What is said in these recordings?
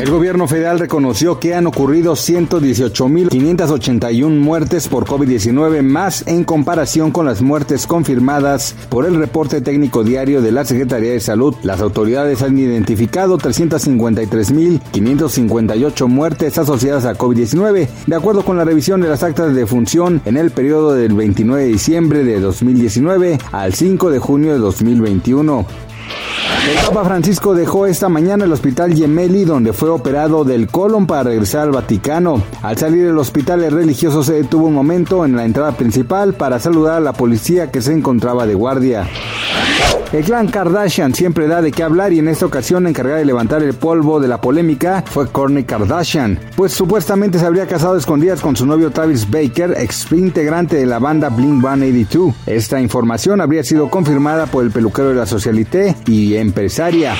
El gobierno federal reconoció que han ocurrido 118.581 muertes por COVID-19 más en comparación con las muertes confirmadas por el reporte técnico diario de la Secretaría de Salud. Las autoridades han identificado 353.558 muertes asociadas a COVID-19, de acuerdo con la revisión de las actas de función en el periodo del 29 de diciembre de 2019 al 5 de junio de 2021. El Papa Francisco dejó esta mañana el hospital Gemelli donde fue operado del colon para regresar al Vaticano. Al salir del hospital el religioso se detuvo un momento en la entrada principal para saludar a la policía que se encontraba de guardia. El clan Kardashian siempre da de qué hablar y en esta ocasión encargada de levantar el polvo de la polémica fue Kourtney Kardashian, pues supuestamente se habría casado escondidas con su novio Travis Baker, ex integrante de la banda Blink 182. Esta información habría sido confirmada por el peluquero de la Socialité y empresaria.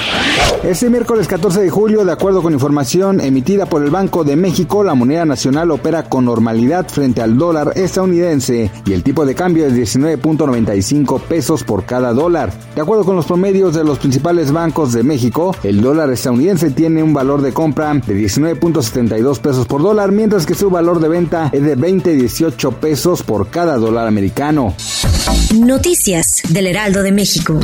Este miércoles 14 de julio, de acuerdo con información emitida por el Banco de México, la moneda nacional opera con normalidad frente al dólar estadounidense y el tipo de cambio es 19.95 pesos por cada dólar. De acuerdo con los promedios de los principales bancos de México, el dólar estadounidense tiene un valor de compra de 19.72 pesos por dólar, mientras que su valor de venta es de 20.18 pesos por cada dólar americano. Noticias del Heraldo de México.